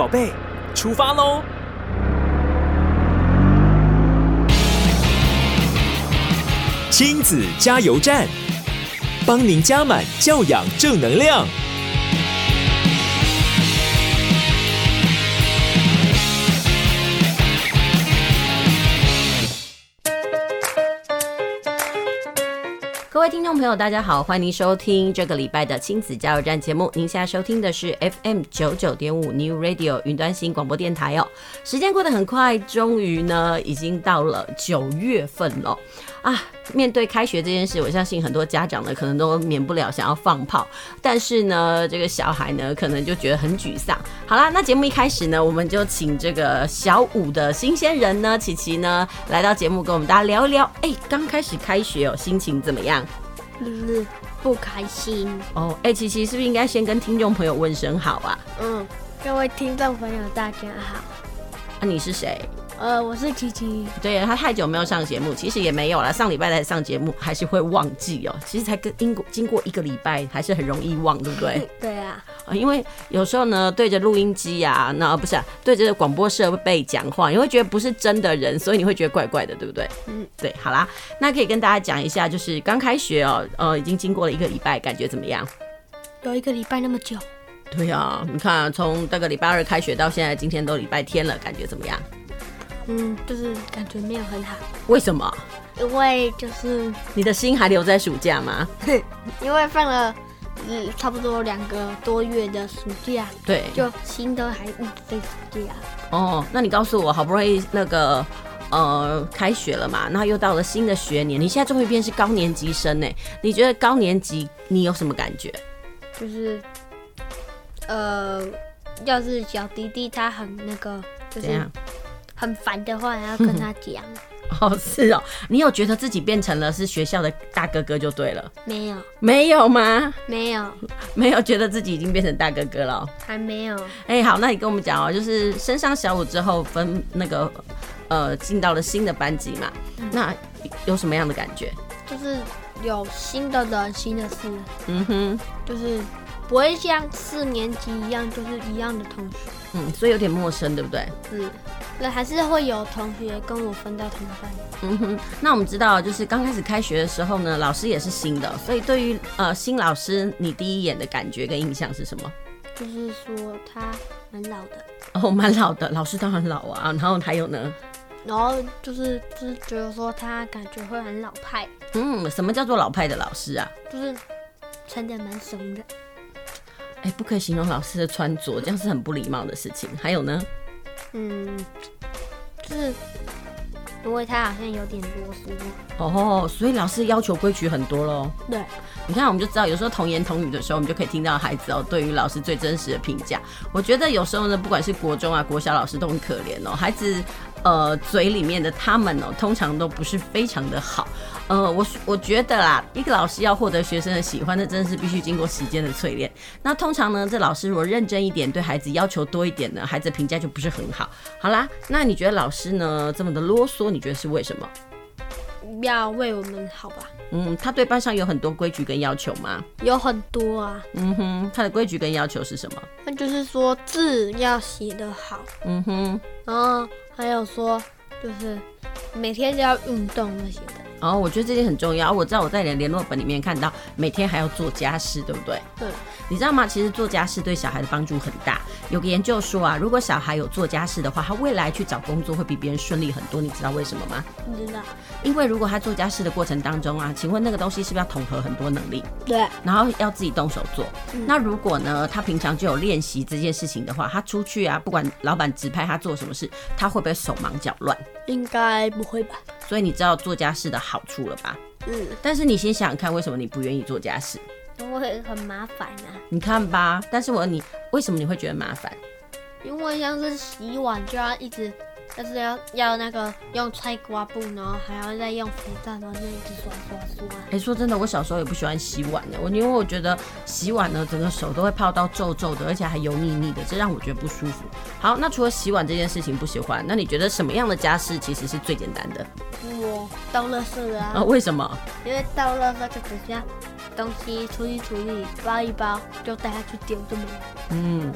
宝贝，出发喽！亲子加油站，帮您加满教养正能量。各位听众朋友，大家好，欢迎收听这个礼拜的亲子加油站节目。您现在收听的是 FM 九九点五 New Radio 云端新广播电台哦。时间过得很快，终于呢，已经到了九月份了啊！面对开学这件事，我相信很多家长呢，可能都免不了想要放炮，但是呢，这个小孩呢，可能就觉得很沮丧。好啦，那节目一开始呢，我们就请这个小五的新鲜人呢，琪琪呢，来到节目跟我们大家聊一聊。哎、欸，刚开始开学哦，心情怎么样？就是不开心哦，哎、欸，琪琪是不是应该先跟听众朋友问声好啊？嗯，各位听众朋友大家好。那、啊、你是谁？呃，我是琪琪。对，他太久没有上节目，其实也没有了。上礼拜才上节目，还是会忘记哦。其实才跟经过经过一个礼拜，还是很容易忘，对不对？对啊。啊，因为有时候呢，对着录音机啊，那不是、啊、对着广播设备讲话，你会觉得不是真的人，所以你会觉得怪怪的，对不对？嗯，对。好啦，那可以跟大家讲一下，就是刚开学哦，呃，已经经过了一个礼拜，感觉怎么样？有一个礼拜那么久？对啊，你看啊，从这个礼拜二开学到现在，今天都礼拜天了，感觉怎么样？嗯，就是感觉没有很好。为什么？因为就是你的心还留在暑假吗？因为放了嗯差不多两个多月的暑假，对，就心都还一直在暑假。哦，那你告诉我，好不容易那个呃开学了嘛，然后又到了新的学年，你现在终于变是高年级生呢？你觉得高年级你有什么感觉？就是呃，要是小弟弟他很那个，就是。很烦的话，要跟他讲。哦，是哦，你有觉得自己变成了是学校的大哥哥就对了。没有，没有吗？没有，没有觉得自己已经变成大哥哥了。还没有。哎、欸，好，那你跟我们讲哦，就是升上小五之后分那个呃进到了新的班级嘛，嗯、那有什么样的感觉？就是有新的人，新的事。嗯哼，就是不会像四年级一样，就是一样的同学。嗯，所以有点陌生，对不对？嗯。那还是会有同学跟我分到同班。嗯哼，那我们知道，就是刚开始开学的时候呢，老师也是新的，所以对于呃新老师，你第一眼的感觉跟印象是什么？就是说他蛮老的。哦，蛮老的，老师当然老啊。然后还有呢？然后就是就是觉得说他感觉会很老派。嗯，什么叫做老派的老师啊？就是穿得蛮怂的。哎，不可以形容老师的穿着，这样是很不礼貌的事情。还有呢？嗯，就是因为他好像有点啰嗦哦，所以老师要求规矩很多喽。对，你看我们就知道，有时候童言童语的时候，我们就可以听到孩子哦对于老师最真实的评价。我觉得有时候呢，不管是国中啊、国小老师都很可怜哦，孩子。呃，嘴里面的他们哦，通常都不是非常的好。呃，我我觉得啦，一个老师要获得学生的喜欢，那真的是必须经过时间的淬炼。那通常呢，这老师如果认真一点，对孩子要求多一点呢，孩子评价就不是很好。好啦，那你觉得老师呢这么的啰嗦，你觉得是为什么？要为我们好吧？嗯，他对班上有很多规矩跟要求吗？有很多啊。嗯哼，他的规矩跟要求是什么？那就是说字要写得好。嗯哼，然后还有说就是每天都要运动那些的。哦，我觉得这点很重要。我知道我在你的联络本里面看到每天还要做家事，对不对？对。你知道吗？其实做家事对小孩的帮助很大。有个研究说啊，如果小孩有做家事的话，他未来去找工作会比别人顺利很多。你知道为什么吗？不知道。因为如果他做家事的过程当中啊，请问那个东西是不是要统合很多能力？对。然后要自己动手做。嗯。那如果呢，他平常就有练习这件事情的话，他出去啊，不管老板指派他做什么事，他会不会手忙脚乱？应该不会吧。所以你知道做家事的好处了吧？嗯，但是你先想想看，为什么你不愿意做家事？因为很麻烦啊。你看吧，但是我问你，为什么你会觉得麻烦？因为像是洗碗就要一直。但是要要那个用菜瓜布，然后还要再用肥皂，然后就一直刷刷刷。哎，说真的，我小时候也不喜欢洗碗的，我因为我觉得洗碗呢，整个手都会泡到皱皱的，而且还油腻腻的，这让我觉得不舒服。好，那除了洗碗这件事情不喜欢，那你觉得什么样的家事其实是最简单的？我倒垃圾啊。啊？为什么？因为倒垃圾就只需要东西处理处理，包一包就带它去丢就没了。嗯，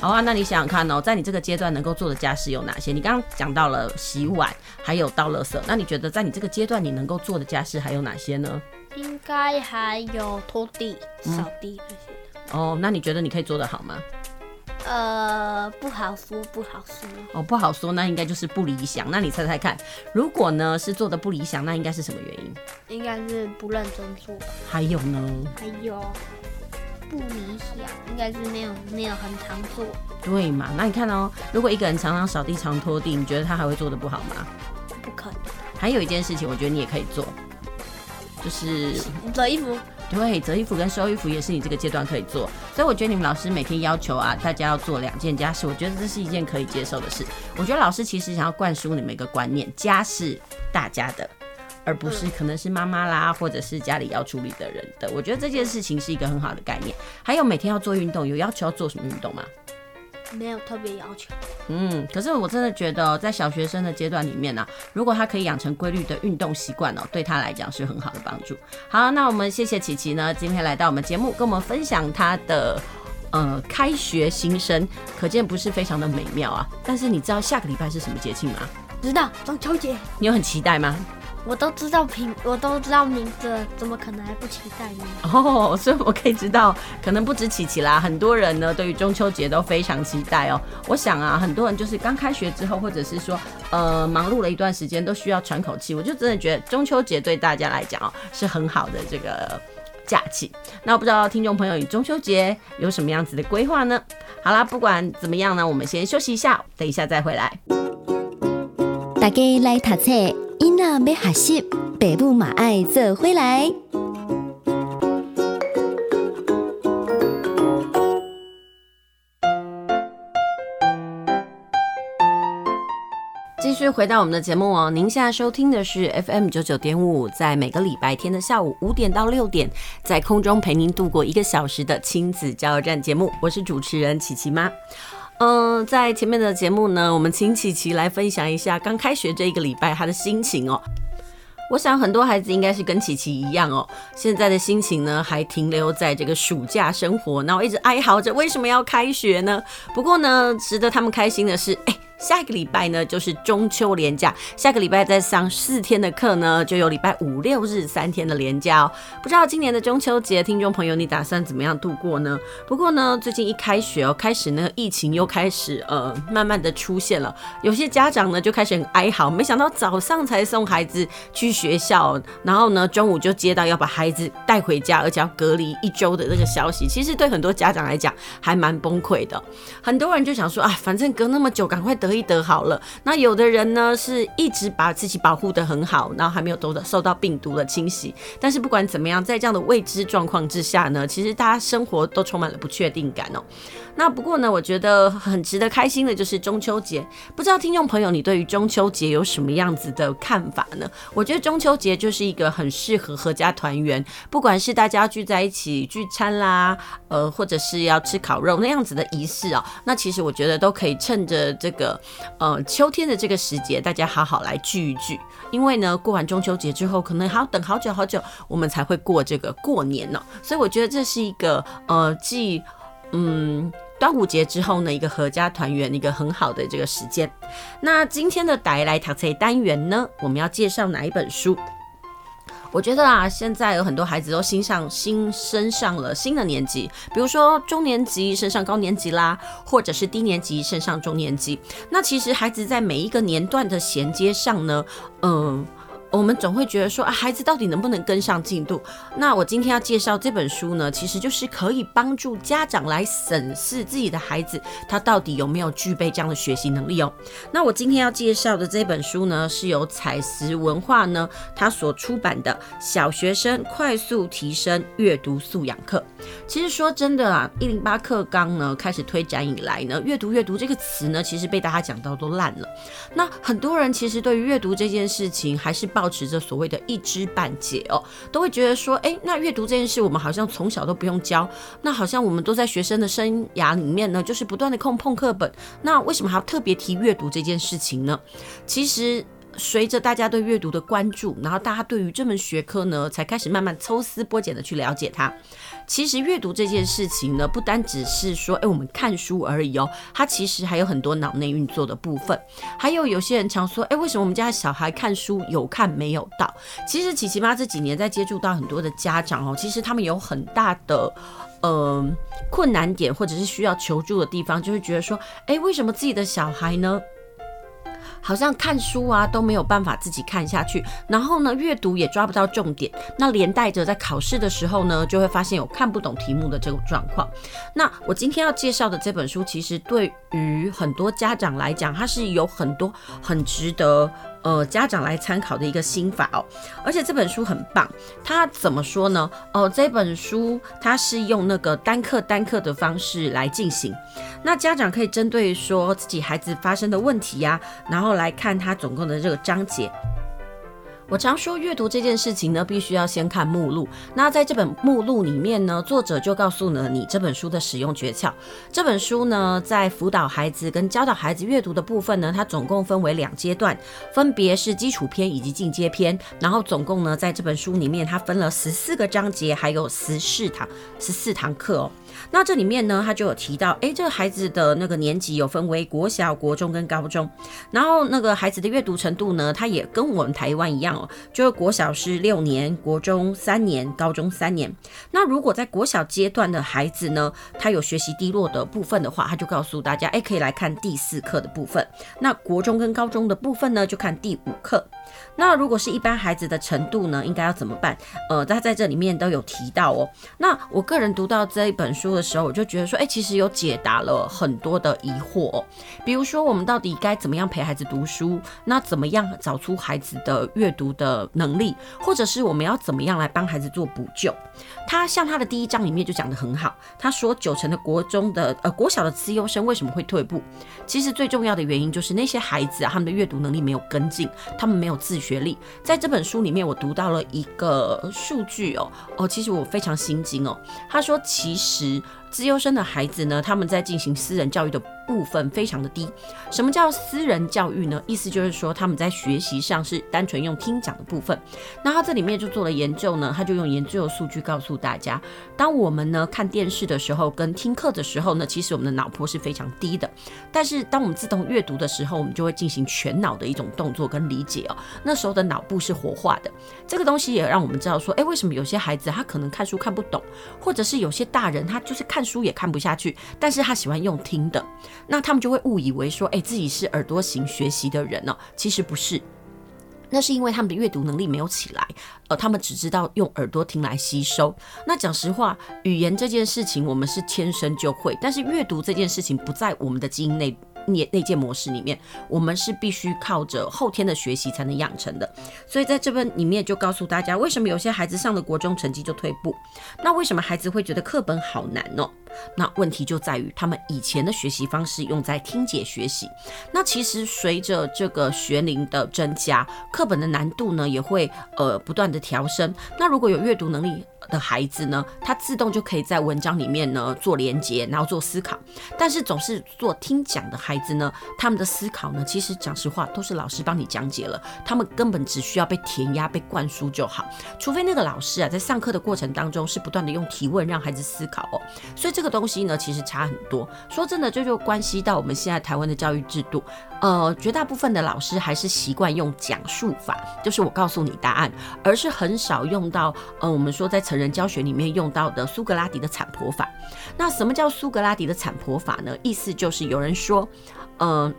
好啊，那你想想看哦，在你这个阶段能够做的家事有哪些？你刚刚讲到了洗碗，还有倒垃圾，那你觉得在你这个阶段你能够做的家事还有哪些呢？应该还有拖地、扫地那些。嗯。哦，那你觉得你可以做得好吗？呃，不好说，不好说。哦，不好说，那应该就是不理想。那你猜猜看，如果呢是做的不理想，那应该是什么原因？应该是不认真做吧。还有呢？还有不理想，应该是没有没有很常做。对嘛？那你看哦，如果一个人常常扫地、常拖地，你觉得他还会做的不好吗？不可能。还有一件事情，我觉得你也可以做，就是折衣服。对，折衣服跟收衣服也是你这个阶段可以做，所以我觉得你们老师每天要求啊，大家要做两件家事，我觉得这是一件可以接受的事。我觉得老师其实想要灌输你们一个观念，家是大家的，而不是可能是妈妈啦，或者是家里要处理的人的。我觉得这件事情是一个很好的概念。还有每天要做运动，有要求要做什么运动吗？没有特别要求，嗯，可是我真的觉得在小学生的阶段里面呢、啊，如果他可以养成规律的运动习惯哦，对他来讲是很好的帮助。好，那我们谢谢琪琪呢，今天来到我们节目，跟我们分享他的呃开学新生，可见不是非常的美妙啊。但是你知道下个礼拜是什么节庆吗？知道，中秋节。你有很期待吗？我都知道名，我都知道名字，怎么可能还不期待呢？哦，所以我可以知道，可能不止琪琪啦，很多人呢对于中秋节都非常期待哦。我想啊，很多人就是刚开学之后，或者是说呃忙碌了一段时间，都需要喘口气。我就真的觉得中秋节对大家来讲哦是很好的这个假期。那我不知道听众朋友，你中秋节有什么样子的规划呢？好啦，不管怎么样呢，我们先休息一下，等一下再回来。大家来读册。囡仔要学习，爸母嘛爱做回来。继续回到我们的节目哦，您现在收听的是 FM 九九点五，在每个礼拜天的下午五点到六点，在空中陪您度过一个小时的亲子加油站节目，我是主持人琪琪妈。嗯，在前面的节目呢，我们请琪琪来分享一下刚开学这一个礼拜他的心情哦。我想很多孩子应该是跟琪琪一样哦，现在的心情呢还停留在这个暑假生活，然后一直哀嚎着为什么要开学呢？不过呢，值得他们开心的是，哎。下一个礼拜呢，就是中秋连假。下个礼拜再上四天的课呢，就有礼拜五六日三天的连假哦。不知道今年的中秋节，听众朋友你打算怎么样度过呢？不过呢，最近一开学哦，开始那个疫情又开始呃，慢慢的出现了。有些家长呢就开始很哀嚎，没想到早上才送孩子去学校，然后呢中午就接到要把孩子带回家，而且要隔离一周的这个消息。其实对很多家长来讲还蛮崩溃的。很多人就想说啊，反正隔那么久，赶快得。可以得好了，那有的人呢是一直把自己保护得很好，然后还没有得受到病毒的侵袭。但是不管怎么样，在这样的未知状况之下呢，其实大家生活都充满了不确定感哦。那不过呢，我觉得很值得开心的就是中秋节。不知道听众朋友，你对于中秋节有什么样子的看法呢？我觉得中秋节就是一个很适合合家团圆，不管是大家聚在一起聚餐啦，呃，或者是要吃烤肉那样子的仪式哦。那其实我觉得都可以趁着这个呃秋天的这个时节，大家好好来聚一聚。因为呢，过完中秋节之后，可能还要等好久好久，我们才会过这个过年呢。所以我觉得这是一个呃既嗯。端午节之后呢，一个合家团圆，一个很好的这个时间。那今天的带来读册单元呢，我们要介绍哪一本书？我觉得啊，现在有很多孩子都新上新升上了新的年级，比如说中年级升上高年级啦，或者是低年级升上中年级。那其实孩子在每一个年段的衔接上呢，嗯。我们总会觉得说啊，孩子到底能不能跟上进度？那我今天要介绍这本书呢，其实就是可以帮助家长来审视自己的孩子，他到底有没有具备这样的学习能力哦。那我今天要介绍的这本书呢，是由采石文化呢，他所出版的《小学生快速提升阅读素养课》。其实说真的啊，一零八课纲呢开始推展以来呢，阅读阅读这个词呢，其实被大家讲到都烂了。那很多人其实对于阅读这件事情还是。保持着所谓的一知半解哦，都会觉得说，哎，那阅读这件事，我们好像从小都不用教，那好像我们都在学生的生涯里面呢，就是不断的碰碰课本，那为什么还要特别提阅读这件事情呢？其实。随着大家对阅读的关注，然后大家对于这门学科呢，才开始慢慢抽丝剥茧的去了解它。其实阅读这件事情呢，不单只是说，哎，我们看书而已哦，它其实还有很多脑内运作的部分。还有有些人常说，哎，为什么我们家小孩看书有看没有到？其实琪琪妈这几年在接触到很多的家长哦，其实他们有很大的呃困难点，或者是需要求助的地方，就是觉得说，哎，为什么自己的小孩呢？好像看书啊都没有办法自己看下去，然后呢，阅读也抓不到重点，那连带着在考试的时候呢，就会发现有看不懂题目的这种状况。那我今天要介绍的这本书，其实对于很多家长来讲，它是有很多很值得。呃，家长来参考的一个心法哦，而且这本书很棒。它怎么说呢？哦、这本书它是用那个单课单课的方式来进行。那家长可以针对说自己孩子发生的问题呀、然后来看它总共的这个章节。我常说阅读这件事情呢，必须要先看目录。那在这本目录里面呢，作者就告诉了你这本书的使用诀窍。这本书呢，在辅导孩子跟教导孩子阅读的部分呢，它总共分为两阶段，分别是基础篇以及进阶篇。然后总共呢，在这本书里面，它分了十四个章节，还有十四堂十四堂课哦。那这里面呢，他就有提到，哎，这个孩子的那个年级有分为国小、国中跟高中，然后那个孩子的阅读程度呢，他也跟我们台湾一样哦，就是国小是六年，国中三年，高中三年。那如果在国小阶段的孩子呢，他有学习低落的部分的话，他就告诉大家，哎，可以来看第四课的部分。那国中跟高中的部分呢，就看第五课。那如果是一般孩子的程度呢，应该要怎么办？呃，他在这里面都有提到哦。那我个人读到这一本书的时候，我就觉得说，哎，其实有解答了很多的疑惑哦。比如说，我们到底该怎么样陪孩子读书？那怎么样找出孩子的阅读的能力？或者是我们要怎么样来帮孩子做补救？他像他的第一章里面就讲得很好，他说九成的国中的呃国小的资优生为什么会退步？其实最重要的原因就是那些孩子啊，他们的阅读能力没有跟进，他们没有自学力。在这本书里面，我读到了一个数据哦哦，其实我非常心惊哦。他说，其实。资优生的孩子呢，他们在进行私人教育的部分非常的低。什么叫私人教育呢？意思就是说他们在学习上是单纯用听讲的部分。那他这里面就做了研究呢，他就用研究的数据告诉大家，当我们呢看电视的时候跟听课的时候呢，其实我们的脑波是非常低的。但是当我们自动阅读的时候，我们就会进行全脑的一种动作跟理解哦。那时候的脑部是活化的。这个东西也让我们知道说，诶，为什么有些孩子他可能看书看不懂，或者是有些大人他就是看。书也看不下去，但是他喜欢用听的，那他们就会误以为说，哎，自己是耳朵型学习的人呢，其实不是，那是因为他们的阅读能力没有起来，呃，他们只知道用耳朵听来吸收。那讲实话，语言这件事情我们是天生就会，但是阅读这件事情不在我们的基因内。内内建模式里面，我们是必须靠着后天的学习才能养成的。所以在这本里面就告诉大家，为什么有些孩子上了国中成绩就退步？那为什么孩子会觉得课本好难呢？那问题就在于他们以前的学习方式用在听解学习。那其实随着这个学龄的增加，课本的难度呢也会呃不断的调升。那如果有阅读能力的孩子呢，他自动就可以在文章里面呢做连结，然后做思考。但是总是做听讲的孩子呢，他们的思考呢，其实讲实话都是老师帮你讲解了，他们根本只需要被填鸭、被灌输就好。除非那个老师啊，在上课的过程当中是不断的用提问让孩子思考哦。所以这个东西呢，其实差很多。说真的，这就关系到我们现在台湾的教育制度。呃，绝大部分的老师还是习惯用讲述法，就是我告诉你答案，而是很少用到呃，我们说在成人教学里面用到的苏格拉底的产婆法。那什么叫苏格拉底的产婆法呢？意思就是有人说，嗯、呃。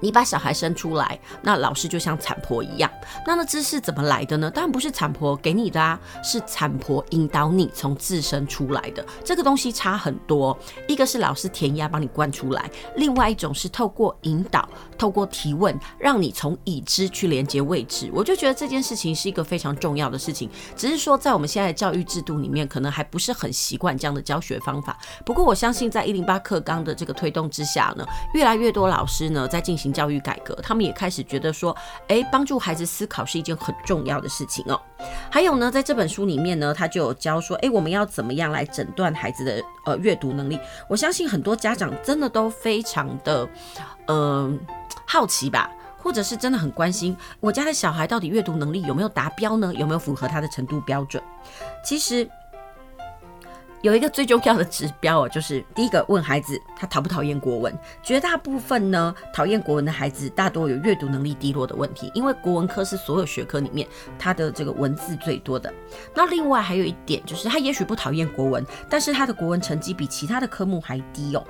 你把小孩生出来，那老师就像产婆一样。那那知识怎么来的呢？当然不是产婆给你的啊，是产婆引导你从自身出来的。这个东西差很多，一个是老师填鸭帮你灌出来，另外一种是透过引导、透过提问，让你从已知去连接未知。我就觉得这件事情是一个非常重要的事情，只是说在我们现在的教育制度里面，可能还不是很习惯这样的教学方法。不过我相信，在一零八课纲的这个推动之下呢，越来越多老师呢在进行。教育改革，他们也开始觉得说，哎，帮助孩子思考是一件很重要的事情哦。还有呢，在这本书里面呢，他就有教说，哎，我们要怎么样来诊断孩子的呃阅读能力？我相信很多家长真的都非常的嗯、好奇吧。或者是真的很关心我家的小孩到底阅读能力有没有达标呢？有没有符合他的程度标准？其实。有一个最重要的指标哦，就是第一个问孩子他讨不讨厌国文。绝大部分呢，讨厌国文的孩子大多有阅读能力低落的问题，因为国文科是所有学科里面他的这个文字最多的。那另外还有一点就是，他也许不讨厌国文，但是他的国文成绩比其他的科目还低哦。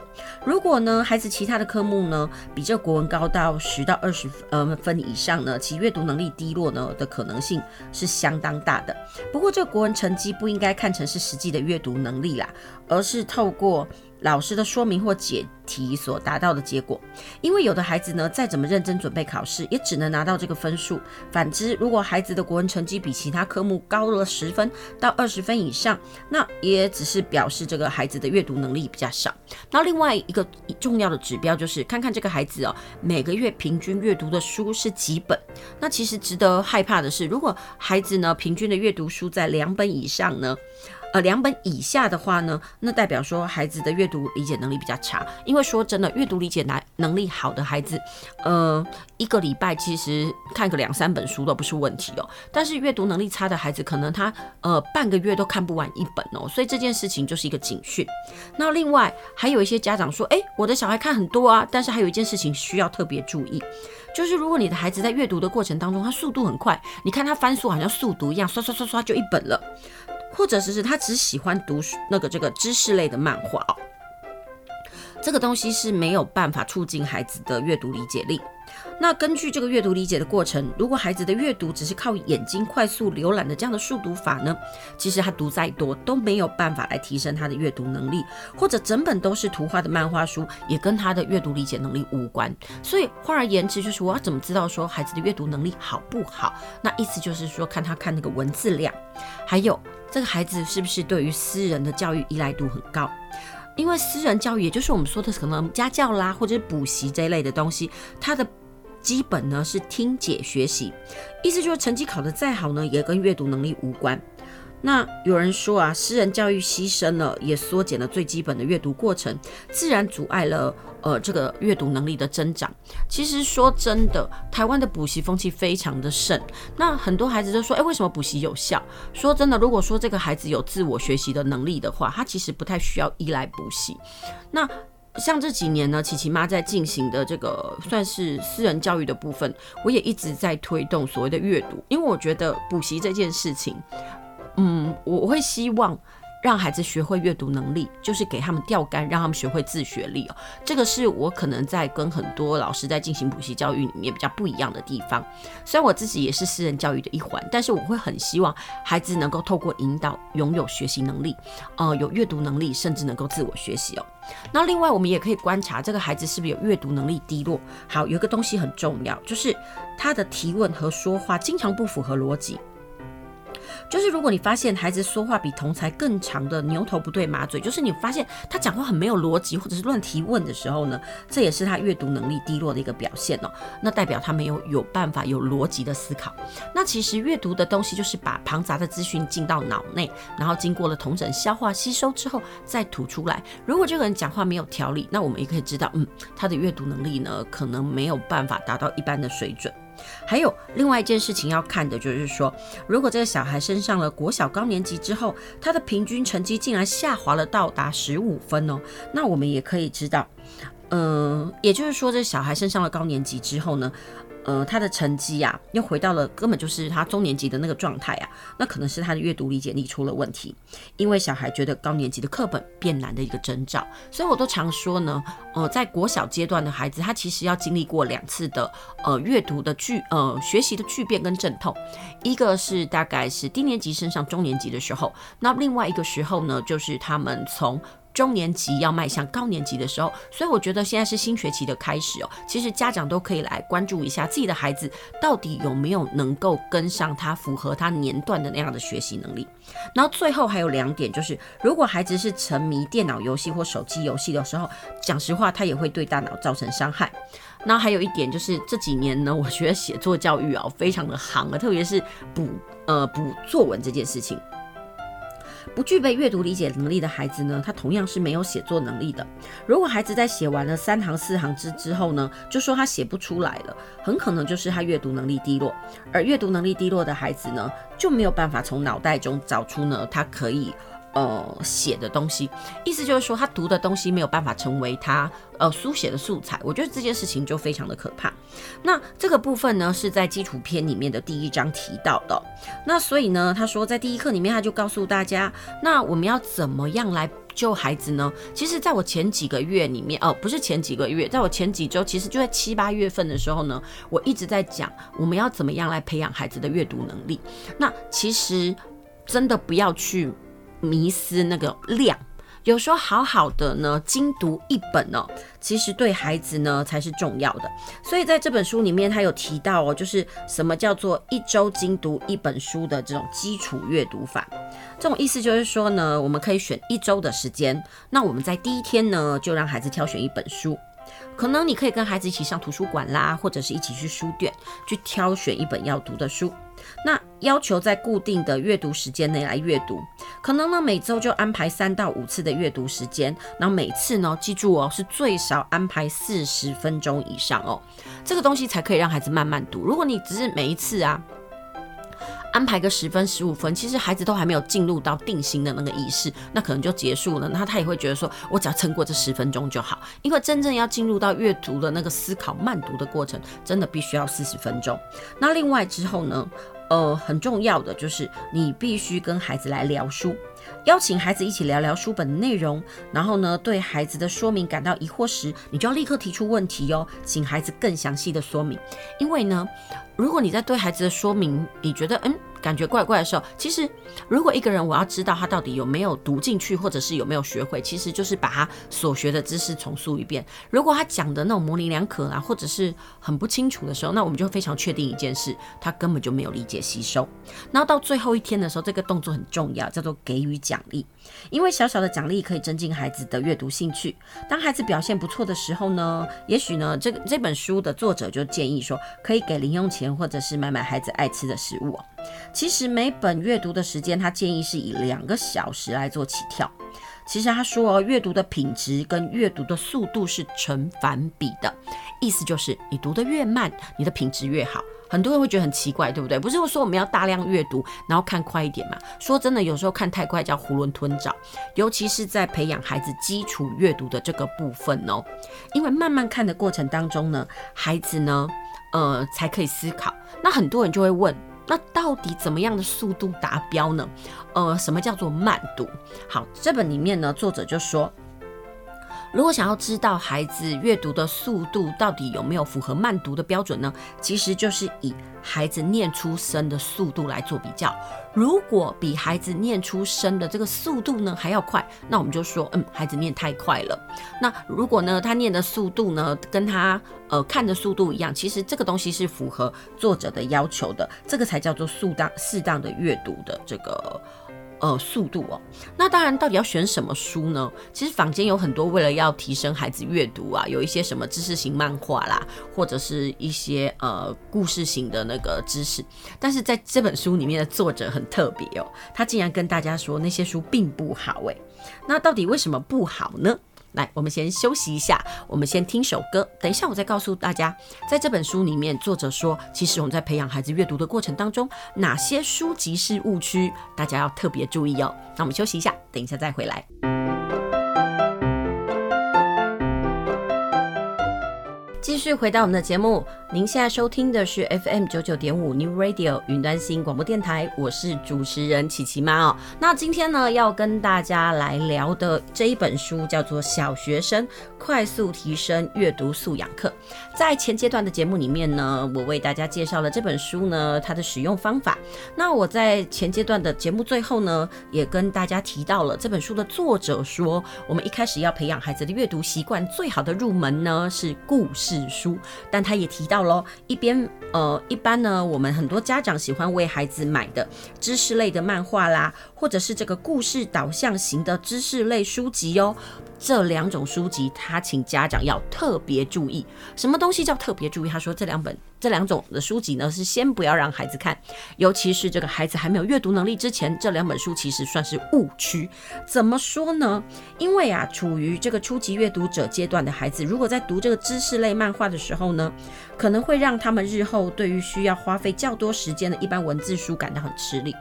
如果呢，孩子其他的科目呢比这国文高到十到二十呃分以上呢，其阅读能力低落呢的可能性是相当大的。不过这个国文成绩不应该看成是实际的阅读能力。力啦，而是透过老师的说明或解题所达到的结果。因为有的孩子呢，再怎么认真准备考试，也只能拿到这个分数。反之，如果孩子的国文成绩比其他科目高了十分到二十分以上，那也只是表示这个孩子的阅读能力比较少。那另外一个重要的指标就是看看这个孩子哦，每个月平均阅读的书是几本。那其实值得害怕的是，如果孩子呢，平均的阅读书在两本以上呢，呃，两本以下的话呢，那代表说孩子的阅读理解能力比较差。因为说真的，阅读理解能能力好的孩子，呃，一个礼拜其实看个两三本书都不是问题哦。但是阅读能力差的孩子，可能他呃半个月都看不完一本哦。所以这件事情就是一个警讯。那另外还有一些家长说，诶，我的小孩看很多啊，但是还有一件事情需要特别注意，就是如果你的孩子在阅读的过程当中，他速度很快，你看他翻书好像速读一样，刷刷刷刷就一本了。或者是是他只喜欢读那个这个知识类的漫画哦，这个东西是没有办法促进孩子的阅读理解力。那根据这个阅读理解的过程，如果孩子的阅读只是靠眼睛快速浏览的这样的速读法呢，其实他读再多都没有办法来提升他的阅读能力，或者整本都是图画的漫画书，也跟他的阅读理解能力无关。所以换而言之，就是我要怎么知道说孩子的阅读能力好不好？那意思就是说，看他看那个文字量，还有这个孩子是不是对于私人的教育依赖度很高？因为私人教育，也就是我们说的可能家教啦，或者是补习这一类的东西，它的。基本呢是听解学习，意思就是成绩考得再好呢，也跟阅读能力无关。那有人说啊，私人教育牺牲了，也缩减了最基本的阅读过程，自然阻碍了呃这个阅读能力的增长。其实说真的，台湾的补习风气非常的盛，那很多孩子都说，哎，为什么补习有效？说真的，如果说这个孩子有自我学习的能力的话，他其实不太需要依赖补习。那像这几年呢，琪琪妈在进行的这个算是私人教育的部分，我也一直在推动所谓的阅读，因为我觉得补习这件事情，嗯，我会希望。让孩子学会阅读能力，就是给他们钓竿，让他们学会自学力哦。这个是我可能在跟很多老师在进行补习教育里面比较不一样的地方。虽然我自己也是私人教育的一环，但是我会很希望孩子能够透过引导，拥有学习能力，呃，有阅读能力，甚至能够自我学习哦。那另外，我们也可以观察这个孩子是不是有阅读能力低落。好，有一个东西很重要，就是他的提问和说话经常不符合逻辑。就是如果你发现孩子说话比同才更长的牛头不对马嘴，就是你发现他讲话很没有逻辑，或者是乱提问的时候呢，这也是他阅读能力低落的一个表现哦。那代表他没有有办法有逻辑的思考。那其实阅读的东西就是把庞杂的资讯进到脑内，然后经过了同整、消化、吸收之后再吐出来。如果这个人讲话没有条理，那我们也可以知道，嗯，他的阅读能力呢，可能没有办法达到一般的水准。还有另外一件事情要看的就是说，如果这个小孩升上了国小高年级之后，他的平均成绩竟然下滑了到达十五分哦，那我们也可以知道，嗯、也就是说，这小孩升上了高年级之后呢。呃，他的成绩呀、啊，又回到了根本就是他中年级的那个状态啊，那可能是他的阅读理解力出了问题，因为小孩觉得高年级的课本变难的一个征兆，所以我都常说呢，呃，在国小阶段的孩子，他其实要经历过两次的呃阅读的巨呃学习的巨变跟阵痛，一个是大概是低年级升上中年级的时候，那另外一个时候呢，就是他们从。中年级要迈向高年级的时候，所以我觉得现在是新学期的开始哦。其实家长都可以来关注一下自己的孩子到底有没有能够跟上他符合他年段的那样的学习能力。然后最后还有两点，就是如果孩子是沉迷电脑游戏或手机游戏的时候，讲实话，他也会对大脑造成伤害。那还有一点就是这几年呢，我觉得写作教育啊非常的夯啊，特别是补呃补作文这件事情。不具备阅读理解能力的孩子呢，他同样是没有写作能力的。如果孩子在写完了三行四行之之后呢，就说他写不出来了，很可能就是他阅读能力低落。而阅读能力低落的孩子呢，就没有办法从脑袋中找出呢，他可以。呃，写的东西，意思就是说，他读的东西没有办法成为他呃书写的素材。我觉得这件事情就非常的可怕。那这个部分呢，是在基础篇里面的第一章提到的。那所以呢，他说在第一课里面，他就告诉大家，那我们要怎么样来救孩子呢？其实，在我前几个月里面，哦，不是前几个月，在我前几周，其实就在七八月份的时候呢，我一直在讲我们要怎么样来培养孩子的阅读能力。那其实真的不要去。迷思那个量，有时候好好的呢，精读一本呢，其实对孩子呢才是重要的。所以在这本书里面，他有提到哦，就是什么叫做一周精读一本书的这种基础阅读法。这种意思就是说呢，我们可以选一周的时间，那我们在第一天呢，就让孩子挑选一本书。可能你可以跟孩子一起上图书馆啦，或者是一起去书店去挑选一本要读的书。那要求在固定的阅读时间内来阅读，可能呢每周就安排三到五次的阅读时间，然后每次呢记住哦，是最少安排四十分钟以上哦，这个东西才可以让孩子慢慢读。如果你只是每一次啊。安排个十分、十五分，其实孩子都还没有进入到定心的那个意识，那可能就结束了。那他也会觉得说，我只要撑过这十分钟就好。因为真正要进入到阅读的那个思考、慢读的过程，真的必须要四十分钟。那另外之后呢，呃，很重要的就是你必须跟孩子来聊书。邀请孩子一起聊聊书本的内容，然后呢，对孩子的说明感到疑惑时，你就要立刻提出问题哟，请孩子更详细的说明。因为呢，如果你在对孩子的说明，你觉得嗯。感觉怪怪的时候，其实如果一个人我要知道他到底有没有读进去，或者是有没有学会，其实就是把他所学的知识重述一遍。如果他讲的那种模棱两可啊，或者是很不清楚的时候，那我们就非常确定一件事，他根本就没有理解吸收。然后到最后一天的时候，这个动作很重要，叫做给予奖励。因为小小的奖励可以增进孩子的阅读兴趣。当孩子表现不错的时候呢，也许呢，这个这本书的作者就建议说，可以给零用钱，或者是买买孩子爱吃的食物。其实每本阅读的时间，他建议是以两个小时来做起跳。其实他说，阅读的品质跟阅读的速度是成反比的，意思就是你读得越慢，你的品质越好。很多人会觉得很奇怪，对不对？不是说我们要大量阅读，然后看快一点嘛？说真的，有时候看太快叫囫囵吞枣，尤其是在培养孩子基础阅读的这个部分哦。因为慢慢看的过程当中呢，孩子呢，呃，才可以思考。那很多人就会问。那到底怎么样的速度达标呢？呃，什么叫做慢读？好，这本里面呢，作者就说。如果想要知道孩子阅读的速度到底有没有符合慢读的标准呢？其实就是以孩子念出声的速度来做比较。如果比孩子念出声的这个速度呢还要快，那我们就说，嗯，孩子念太快了。那如果呢，他念的速度呢跟他呃看的速度一样，其实这个东西是符合作者的要求的，这个才叫做适当适当的阅读的这个。呃，速度哦，那当然，到底要选什么书呢？其实坊间有很多为了要提升孩子阅读啊，有一些什么知识型漫画啦，或者是一些呃故事型的那个知识。但是在这本书里面的作者很特别哦，他竟然跟大家说那些书并不好诶。那到底为什么不好呢？来，我们先休息一下，我们先听首歌。等一下，我再告诉大家，在这本书里面，作者说，其实我们在培养孩子阅读的过程当中，哪些书籍是误区，大家要特别注意哦。那我们休息一下，等一下再回来。继续回到我们的节目，您现在收听的是 FM 九九点五 New Radio 云端新广播电台，我是主持人琪琪妈哦。那今天呢，要跟大家来聊的这一本书叫做《小学生快速提升阅读素养课》。在前阶段的节目里面呢，我为大家介绍了这本书呢，它的使用方法。那我在前阶段的节目最后呢，也跟大家提到了这本书的作者说，我们一开始要培养孩子的阅读习惯，最好的入门呢是故事。书。但他也提到喽，一边呃，一般呢，我们很多家长喜欢为孩子买的知识类的漫画啦，或者是这个故事导向型的知识类书籍哟。这两种书籍，他请家长要特别注意。什么东西叫特别注意？他说这两本。这两种的书籍呢，是先不要让孩子看，尤其是这个孩子还没有阅读能力之前，这两本书其实算是误区。怎么说呢？因为啊，处于这个初级阅读者阶段的孩子，如果在读这个知识类漫画的时候呢，可能会让他们日后对于需要花费较多时间的一般文字书感到很吃力。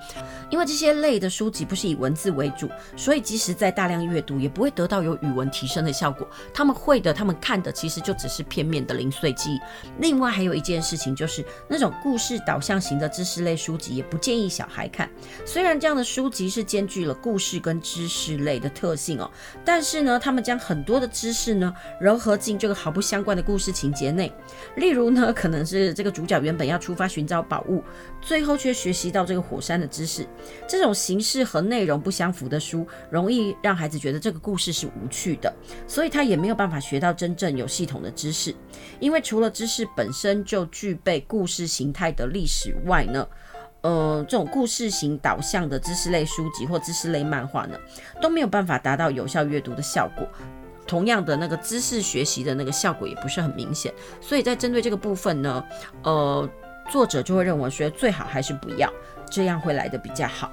因为这些类的书籍不是以文字为主，所以即使在大量阅读，也不会得到有语文提升的效果。他们会的，他们看的其实就只是片面的零碎记忆。另外还有一件事情就是那种故事导向型的知识类书籍，也不建议小孩看。虽然这样的书籍是兼具了故事跟知识类的特性哦，但是呢，他们将很多的知识呢糅合进这个毫不相关的故事情节内。例如呢，可能是这个主角原本要出发寻找宝物，最后却学习到这个火山的知识。这种形式和内容不相符的书，容易让孩子觉得这个故事是无趣的，所以他也没有办法学到真正有系统的知识。因为除了知识本身就具备故事形态的历史外呢，呃，这种故事型导向的知识类书籍或知识类漫画呢，都没有办法达到有效阅读的效果。同样的那个知识学习的那个效果也不是很明显。所以在针对这个部分呢，呃，作者就会认为说最好还是不要。这样会来的比较好。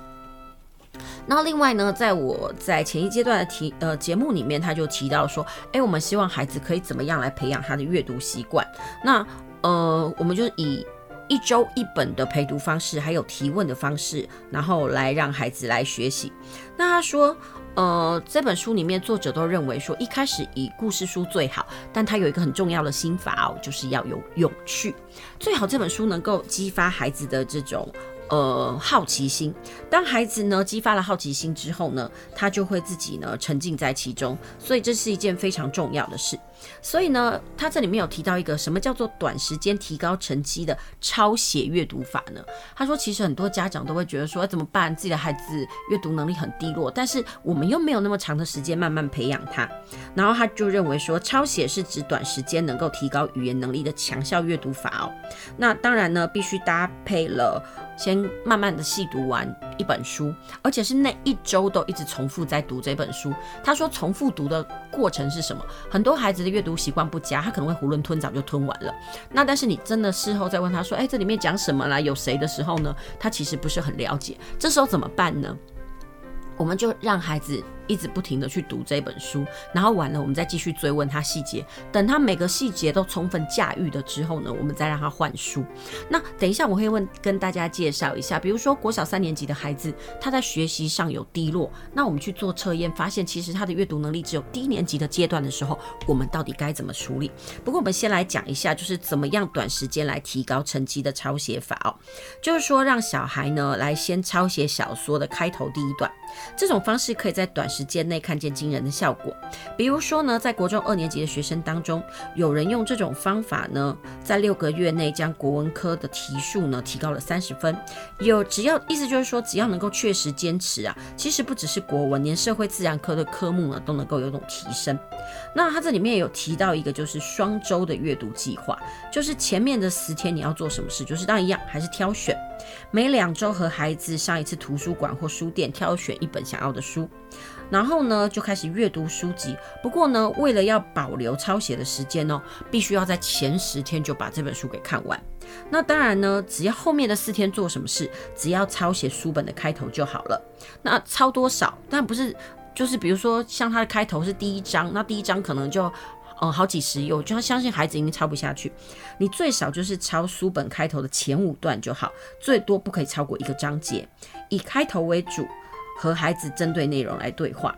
那另外呢，在我在前一阶段的提呃节目里面，他就提到说，哎，我们希望孩子可以怎么样来培养他的阅读习惯？那呃，我们就以一周一本的陪读方式，还有提问的方式，然后来让孩子来学习。那他说，呃，这本书里面作者都认为说，一开始以故事书最好，但它有一个很重要的心法哦，就是要有有趣，最好这本书能够激发孩子的这种。呃，好奇心。当孩子呢激发了好奇心之后呢，他就会自己呢沉浸在其中，所以这是一件非常重要的事。所以呢，他这里面有提到一个什么叫做短时间提高成绩的抄写阅读法呢？他说，其实很多家长都会觉得说，怎么办？自己的孩子阅读能力很低落，但是我们又没有那么长的时间慢慢培养他。然后他就认为说，抄写是指短时间能够提高语言能力的强效阅读法哦。那当然呢，必须搭配了先慢慢的细读完一本书，而且是那一周都一直重复在读这本书。他说，重复读的过程是什么？很多孩子的。阅读习惯不佳，他可能会囫囵吞枣就吞完了。那但是你真的事后再问他说：“哎，这里面讲什么啦？有谁的时候呢？”他其实不是很了解。这时候怎么办呢？我们就让孩子。一直不停的去读这本书，然后完了，我们再继续追问他细节。等他每个细节都充分驾驭了之后呢，我们再让他换书。那等一下我会问跟大家介绍一下，比如说国小三年级的孩子，他在学习上有低落，那我们去做测验，发现其实他的阅读能力只有低年级的阶段的时候，我们到底该怎么处理？不过我们先来讲一下，就是怎么样短时间来提高成绩的抄写法哦。就是说让小孩呢来先抄写小说的开头第一段，这种方式可以在短时间内看见惊人的效果，比如说呢，在国中二年级的学生当中，有人用这种方法呢，在六个月内将国文科的题数呢提高了三十分。有只要意思就是说，只要能够确实坚持啊，其实不只是国文，连社会自然科的科目呢都能够有种提升。那他这里面有提到一个就是双周的阅读计划，就是前面的十天你要做什么事，就是当一样还是挑选，每两周和孩子上一次图书馆或书店挑选一本想要的书。然后呢，就开始阅读书籍。不过呢，为了要保留抄写的时间哦，必须要在前十天就把这本书给看完。那当然呢，只要后面的四天做什么事，只要抄写书本的开头就好了。那抄多少？但不是，就是比如说像它的开头是第一章，那第一章可能就嗯好几十页，就要相信孩子已经抄不下去。你最少就是抄书本开头的前五段就好，最多不可以超过一个章节，以开头为主。和孩子针对内容来对话，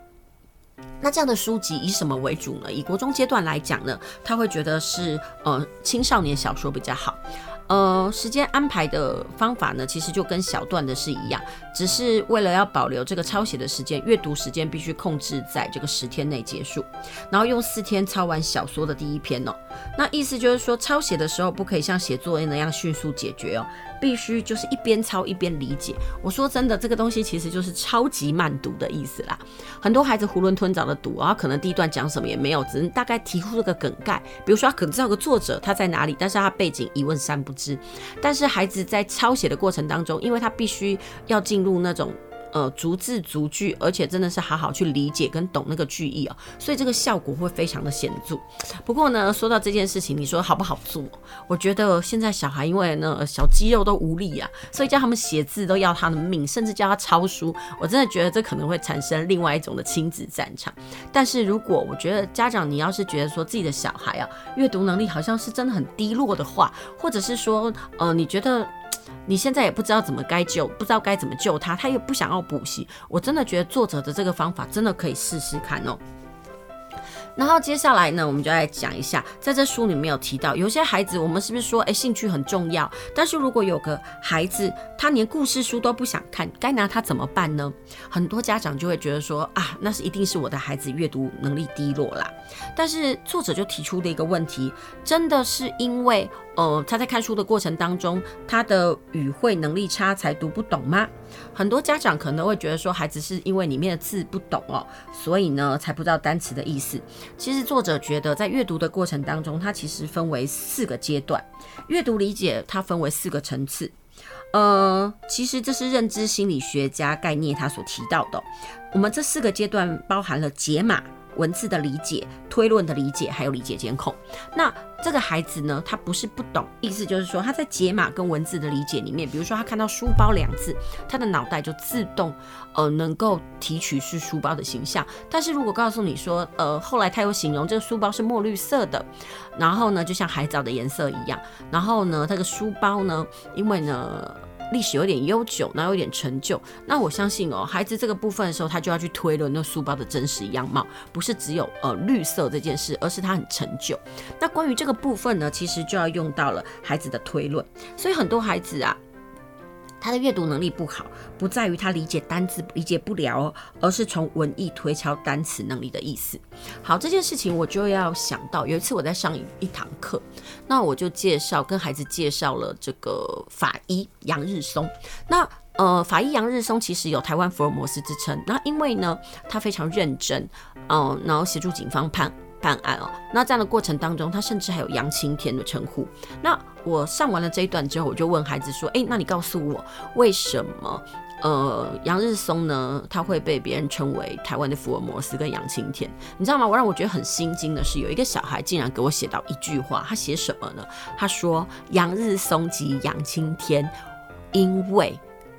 那这样的书籍以什么为主呢？以国中阶段来讲呢，他会觉得是呃青少年小说比较好。呃，时间安排的方法呢，其实就跟小段的是一样，只是为了要保留这个抄写的时间，阅读时间必须控制在这个十天内结束，然后用四天抄完小说的第一篇哦。那意思就是说，抄写的时候不可以像写作业那样迅速解决哦。必须就是一边抄一边理解。我说真的，这个东西其实就是超级慢读的意思啦。很多孩子囫囵吞枣的读，然后可能第一段讲什么也没有，只能大概提出了个梗概。比如说他可能知道个作者他在哪里，但是他背景一问三不知。但是孩子在抄写的过程当中，因为他必须要进入那种。呃，逐字逐句，而且真的是好好去理解跟懂那个句意哦，所以这个效果会非常的显著。不过呢，说到这件事情，你说好不好做？我觉得现在小孩因为呢小肌肉都无力啊，所以叫他们写字都要他的命，甚至叫他抄书，我真的觉得这可能会产生另外一种的亲子战场。但是如果我觉得家长你要是觉得说自己的小孩啊，阅读能力好像是真的很低落的话，或者是说呃，你觉得。你现在也不知道怎么该救，不知道该怎么救他，他又不想要补习，我真的觉得作者的这个方法真的可以试试看哦。然后接下来呢，我们就来讲一下，在这书里面有提到，有些孩子，我们是不是说，哎，兴趣很重要？但是如果有个孩子，他连故事书都不想看，该拿他怎么办呢？很多家长就会觉得说，啊，那是一定是我的孩子阅读能力低落啦。但是作者就提出了一个问题，真的是因为，呃，他在看书的过程当中，他的语汇能力差才读不懂吗？很多家长可能会觉得说，孩子是因为里面的字不懂哦，所以呢才不知道单词的意思。其实作者觉得，在阅读的过程当中，它其实分为四个阶段，阅读理解它分为四个层次。呃，其实这是认知心理学家概念他所提到的。我们这四个阶段包含了解码。文字的理解、推论的理解，还有理解监控。那这个孩子呢，他不是不懂，意思就是说他在解码跟文字的理解里面，比如说他看到书包两字，他的脑袋就自动呃能够提取是书包的形象。但是如果告诉你说，呃，后来他又形容这个书包是墨绿色的，然后呢，就像海藻的颜色一样，然后呢，这个书包呢，因为呢。历史有点悠久，然后有点陈旧。那我相信哦，孩子这个部分的时候，他就要去推论那书包的真实样貌，不是只有呃绿色这件事，而是它很陈旧。那关于这个部分呢，其实就要用到了孩子的推论。所以很多孩子啊。他的阅读能力不好，不在于他理解单词理解不了，而是从文意推敲单词能力的意思。好，这件事情我就要想到，有一次我在上一堂课，那我就介绍跟孩子介绍了这个法医杨日松。那呃，法医杨日松其实有台湾福尔摩斯之称。那因为呢，他非常认真，嗯、然后协助警方判。办案哦，那这样的过程当中，他甚至还有杨青天的称呼。那我上完了这一段之后，我就问孩子说：“诶，那你告诉我，为什么呃杨日松呢，他会被别人称为台湾的福尔摩斯跟杨青天？你知道吗？我让我觉得很心惊的是，有一个小孩竟然给我写到一句话，他写什么呢？他说杨日松及杨青天因为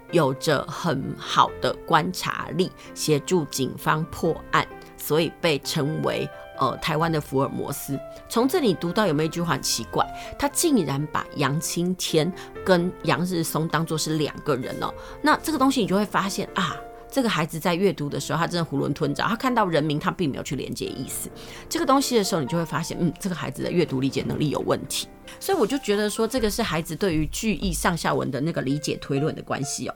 有着很好的观察力，协助警方破案，所以被称为。”呃，台湾的福尔摩斯，从这里读到有没有一句话很奇怪？他竟然把杨青天跟杨日松当作是两个人哦。那这个东西你就会发现啊，这个孩子在阅读的时候，他真的囫囵吞枣，他看到人名，他并没有去连接意思。这个东西的时候，你就会发现，嗯，这个孩子的阅读理解能力有问题。所以我就觉得说，这个是孩子对于句意上下文的那个理解推论的关系哦。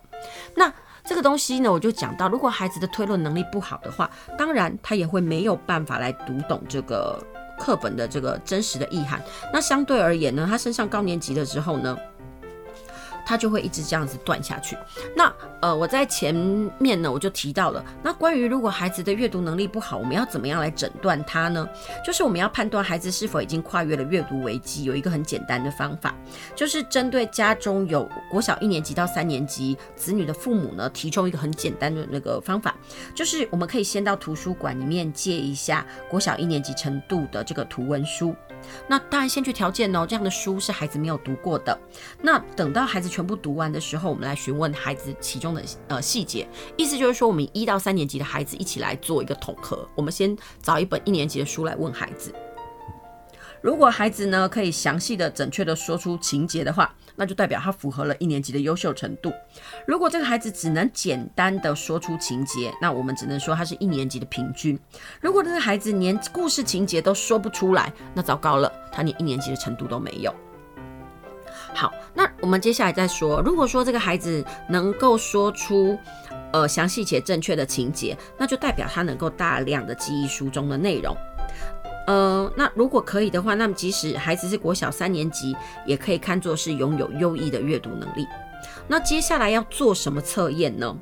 那。这个东西呢，我就讲到，如果孩子的推论能力不好的话，当然他也会没有办法来读懂这个课本的这个真实的意涵。那相对而言呢，他升上高年级的时候呢，他就会一直这样子断下去。那呃，我在前面呢，我就提到了，那关于如果孩子的阅读能力不好，我们要怎么样来诊断他呢？就是我们要判断孩子是否已经跨越了阅读危机，有一个很简单的方法，就是针对家中有国小一年级到三年级子女的父母呢，提供一个很简单的那个方法，就是我们可以先到图书馆里面借一下国小一年级程度的这个图文书。那当然，先去条件哦，这样的书是孩子没有读过的。那等到孩子全全部读完的时候，我们来询问孩子其中的呃细节。意思就是说，我们一到三年级的孩子一起来做一个统合。我们先找一本一年级的书来问孩子。如果孩子呢可以详细的、准确的说出情节的话，那就代表他符合了一年级的优秀程度。如果这个孩子只能简单的说出情节，那我们只能说他是一年级的平均。如果这个孩子连故事情节都说不出来，那糟糕了，他连一年级的程度都没有。好，那我们接下来再说，如果说这个孩子能够说出呃详细且正确的情节，那就代表他能够大量的记忆书中的内容。呃，那如果可以的话，那么即使孩子是国小三年级，也可以看作是拥有优异的阅读能力。那接下来要做什么测验呢？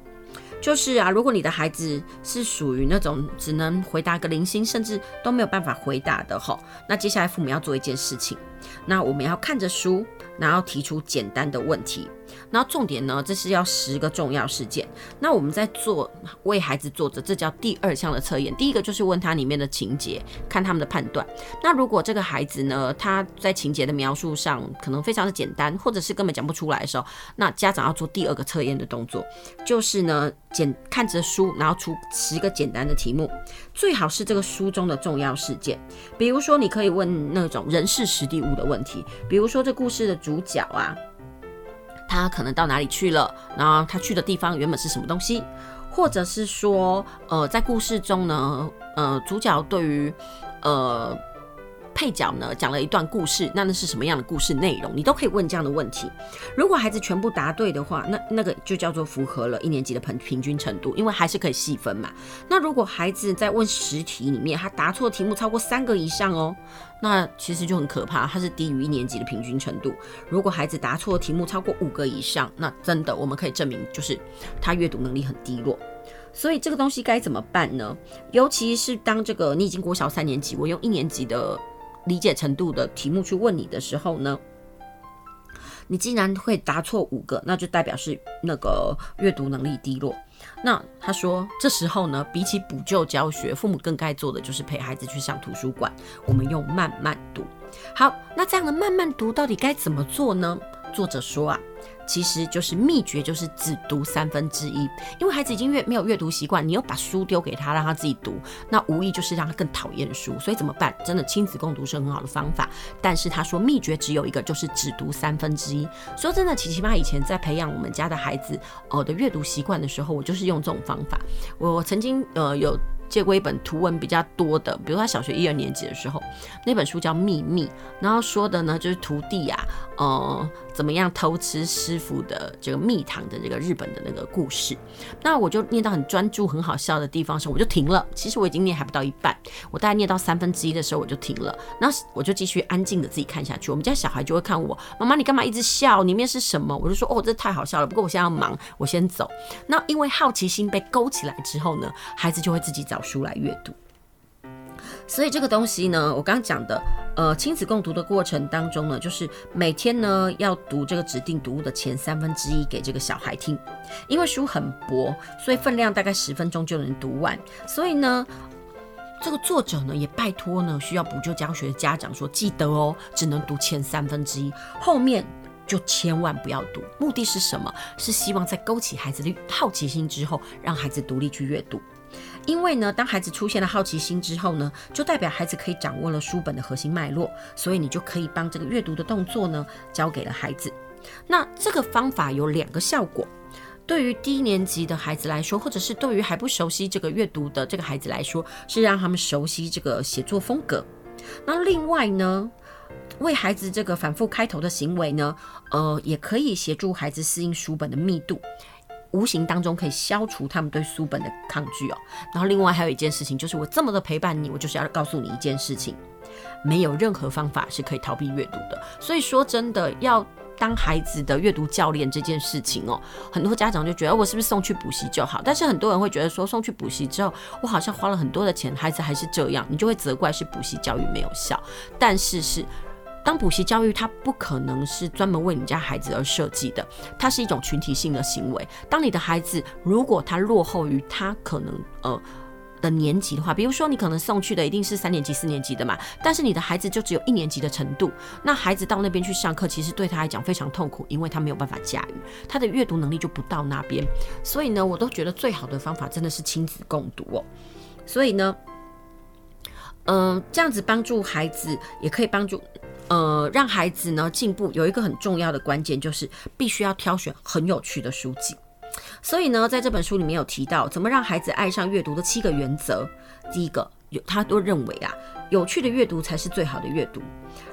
就是啊，如果你的孩子是属于那种只能回答个零星，甚至都没有办法回答的吼，那接下来父母要做一件事情，那我们要看着书，然后提出简单的问题。然后重点呢，这是要十个重要事件。那我们在做为孩子做的，这叫第二项的测验。第一个就是问他里面的情节，看他们的判断。那如果这个孩子呢，他在情节的描述上可能非常的简单，或者是根本讲不出来的时候，那家长要做第二个测验的动作，就是呢，简看着书，然后出十个简单的题目，最好是这个书中的重要事件。比如说，你可以问那种人事时地物的问题，比如说这故事的主角啊。他可能到哪里去了？然后他去的地方原本是什么东西？或者是说，呃，在故事中呢，呃，主角对于，呃。配角呢讲了一段故事，那那是什么样的故事内容？你都可以问这样的问题。如果孩子全部答对的话，那那个就叫做符合了一年级的平平均程度，因为还是可以细分嘛。那如果孩子在问十题里面，他答错题目超过三个以上哦，那其实就很可怕，他是低于一年级的平均程度。如果孩子答错题目超过五个以上，那真的我们可以证明就是他阅读能力很低落。所以这个东西该怎么办呢？尤其是当这个你已经国小三年级，我用一年级的。理解程度的题目去问你的时候呢，你竟然会答错五个，那就代表是那个阅读能力低落。那他说，这时候呢，比起补救教学，父母更该做的就是陪孩子去上图书馆，我们用慢慢读。好，那这样的慢慢读到底该怎么做呢？作者说啊。其实就是秘诀，就是只读三分之一，因为孩子已经阅没有阅读习惯，你又把书丢给他，让他自己读，那无疑就是让他更讨厌书。所以怎么办？真的亲子共读是很好的方法，但是他说秘诀只有一个，就是只读三分之一。说真的，琪琪妈以前在培养我们家的孩子哦的阅读习惯的时候，我就是用这种方法。我曾经呃有。借过一本图文比较多的，比如他小学一二年级的时候，那本书叫《秘密》，然后说的呢就是徒弟啊，呃，怎么样偷吃师傅的这个蜜糖的这个日本的那个故事。那我就念到很专注、很好笑的地方时候，我就停了。其实我已经念还不到一半，我大概念到三分之一的时候我就停了，然后我就继续安静的自己看下去。我们家小孩就会看我，妈妈你干嘛一直笑？里面是什么？我就说哦，这太好笑了。不过我现在要忙，我先走。那因为好奇心被勾起来之后呢，孩子就会自己找。找书来阅读，所以这个东西呢，我刚刚讲的，呃，亲子共读的过程当中呢，就是每天呢要读这个指定读物的前三分之一给这个小孩听，因为书很薄，所以分量大概十分钟就能读完。所以呢，这个作者呢也拜托呢需要补救教学的家长说，记得哦，只能读前三分之一，后面就千万不要读。目的是什么？是希望在勾起孩子的好奇心之后，让孩子独立去阅读。因为呢，当孩子出现了好奇心之后呢，就代表孩子可以掌握了书本的核心脉络，所以你就可以帮这个阅读的动作呢交给了孩子。那这个方法有两个效果，对于低年级的孩子来说，或者是对于还不熟悉这个阅读的这个孩子来说，是让他们熟悉这个写作风格。那另外呢，为孩子这个反复开头的行为呢，呃，也可以协助孩子适应书本的密度。无形当中可以消除他们对书本的抗拒哦。然后另外还有一件事情，就是我这么的陪伴你，我就是要告诉你一件事情，没有任何方法是可以逃避阅读的。所以说真的要当孩子的阅读教练这件事情哦，很多家长就觉得我是不是送去补习就好？但是很多人会觉得说送去补习之后，我好像花了很多的钱，孩子还是这样，你就会责怪是补习教育没有效。但是是。当补习教育，它不可能是专门为你家孩子而设计的，它是一种群体性的行为。当你的孩子如果他落后于他可能呃的年级的话，比如说你可能送去的一定是三年级、四年级的嘛，但是你的孩子就只有一年级的程度，那孩子到那边去上课，其实对他来讲非常痛苦，因为他没有办法驾驭，他的阅读能力就不到那边。所以呢，我都觉得最好的方法真的是亲子共读哦。所以呢，嗯、这样子帮助孩子也可以帮助。呃，让孩子呢进步有一个很重要的关键，就是必须要挑选很有趣的书籍。所以呢，在这本书里面有提到怎么让孩子爱上阅读的七个原则。第一个，有他都认为啊，有趣的阅读才是最好的阅读。